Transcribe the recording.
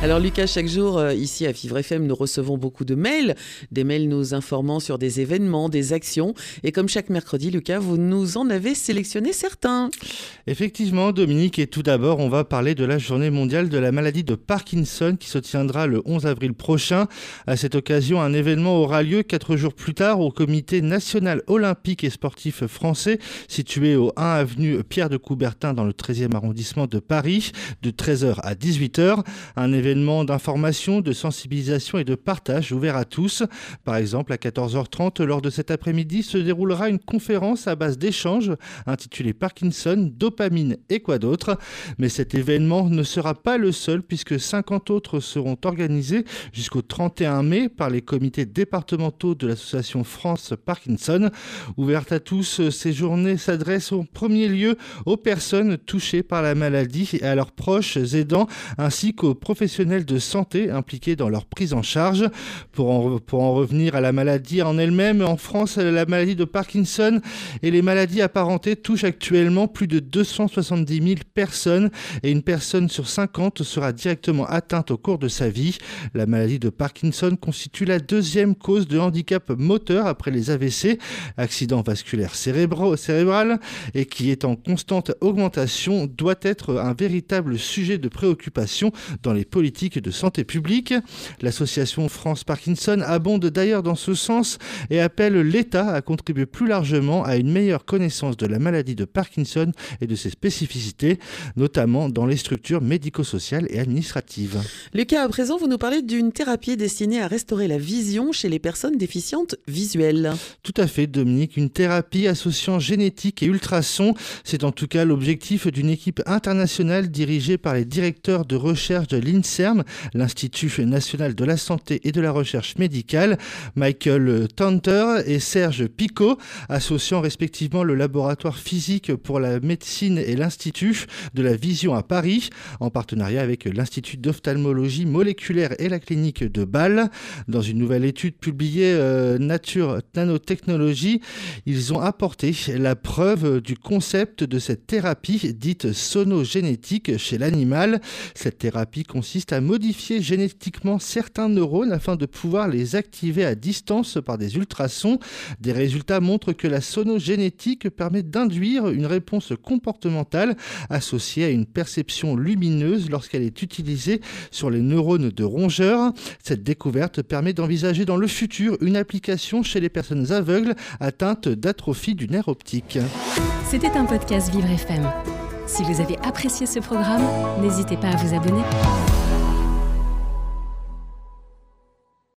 Alors Lucas, chaque jour euh, ici à Vivre FM, nous recevons beaucoup de mails, des mails nous informant sur des événements, des actions. Et comme chaque mercredi, Lucas, vous nous en avez sélectionné certains. Effectivement, Dominique, et tout d'abord, on va parler de la journée mondiale de la maladie de Parkinson qui se tiendra le 11 avril prochain. À cette occasion, un événement aura lieu quatre jours plus tard au Comité national olympique et sportif français, situé au 1 avenue Pierre de Coubertin dans le 13e arrondissement de Paris, de 13h à 18h. Un événement événement d'information, de sensibilisation et de partage ouvert à tous. Par exemple, à 14h30, lors de cet après-midi, se déroulera une conférence à base d'échanges intitulée Parkinson, dopamine et quoi d'autre. Mais cet événement ne sera pas le seul puisque 50 autres seront organisés jusqu'au 31 mai par les comités départementaux de l'association France Parkinson. Ouverte à tous, ces journées s'adressent en premier lieu aux personnes touchées par la maladie et à leurs proches aidants ainsi qu'aux professionnels de santé impliqués dans leur prise en charge. Pour en, pour en revenir à la maladie en elle-même, en France, la maladie de Parkinson et les maladies apparentées touchent actuellement plus de 270 000 personnes et une personne sur 50 sera directement atteinte au cours de sa vie. La maladie de Parkinson constitue la deuxième cause de handicap moteur après les AVC, accident vasculaire cérébral, et qui est en constante augmentation, doit être un véritable sujet de préoccupation dans les politiques de santé publique. L'association France Parkinson abonde d'ailleurs dans ce sens et appelle l'État à contribuer plus largement à une meilleure connaissance de la maladie de Parkinson et de ses spécificités, notamment dans les structures médico-sociales et administratives. Lucas, à présent, vous nous parlez d'une thérapie destinée à restaurer la vision chez les personnes déficientes visuelles. Tout à fait, Dominique. Une thérapie associant génétique et ultrasons. C'est en tout cas l'objectif d'une équipe internationale dirigée par les directeurs de recherche de l'INSEE l'Institut national de la santé et de la recherche médicale, Michael Tanter et Serge Picot, associant respectivement le laboratoire physique pour la médecine et l'Institut de la vision à Paris, en partenariat avec l'Institut d'ophtalmologie moléculaire et la clinique de Bâle. Dans une nouvelle étude publiée euh, Nature Nanotechnologie, ils ont apporté la preuve du concept de cette thérapie dite sonogénétique chez l'animal. Cette thérapie à modifier génétiquement certains neurones afin de pouvoir les activer à distance par des ultrasons. Des résultats montrent que la sonogénétique permet d'induire une réponse comportementale associée à une perception lumineuse lorsqu'elle est utilisée sur les neurones de rongeurs. Cette découverte permet d'envisager dans le futur une application chez les personnes aveugles atteintes d'atrophie du nerf optique. C'était un podcast Vivre FM. Si vous avez apprécié ce programme, n'hésitez pas à vous abonner.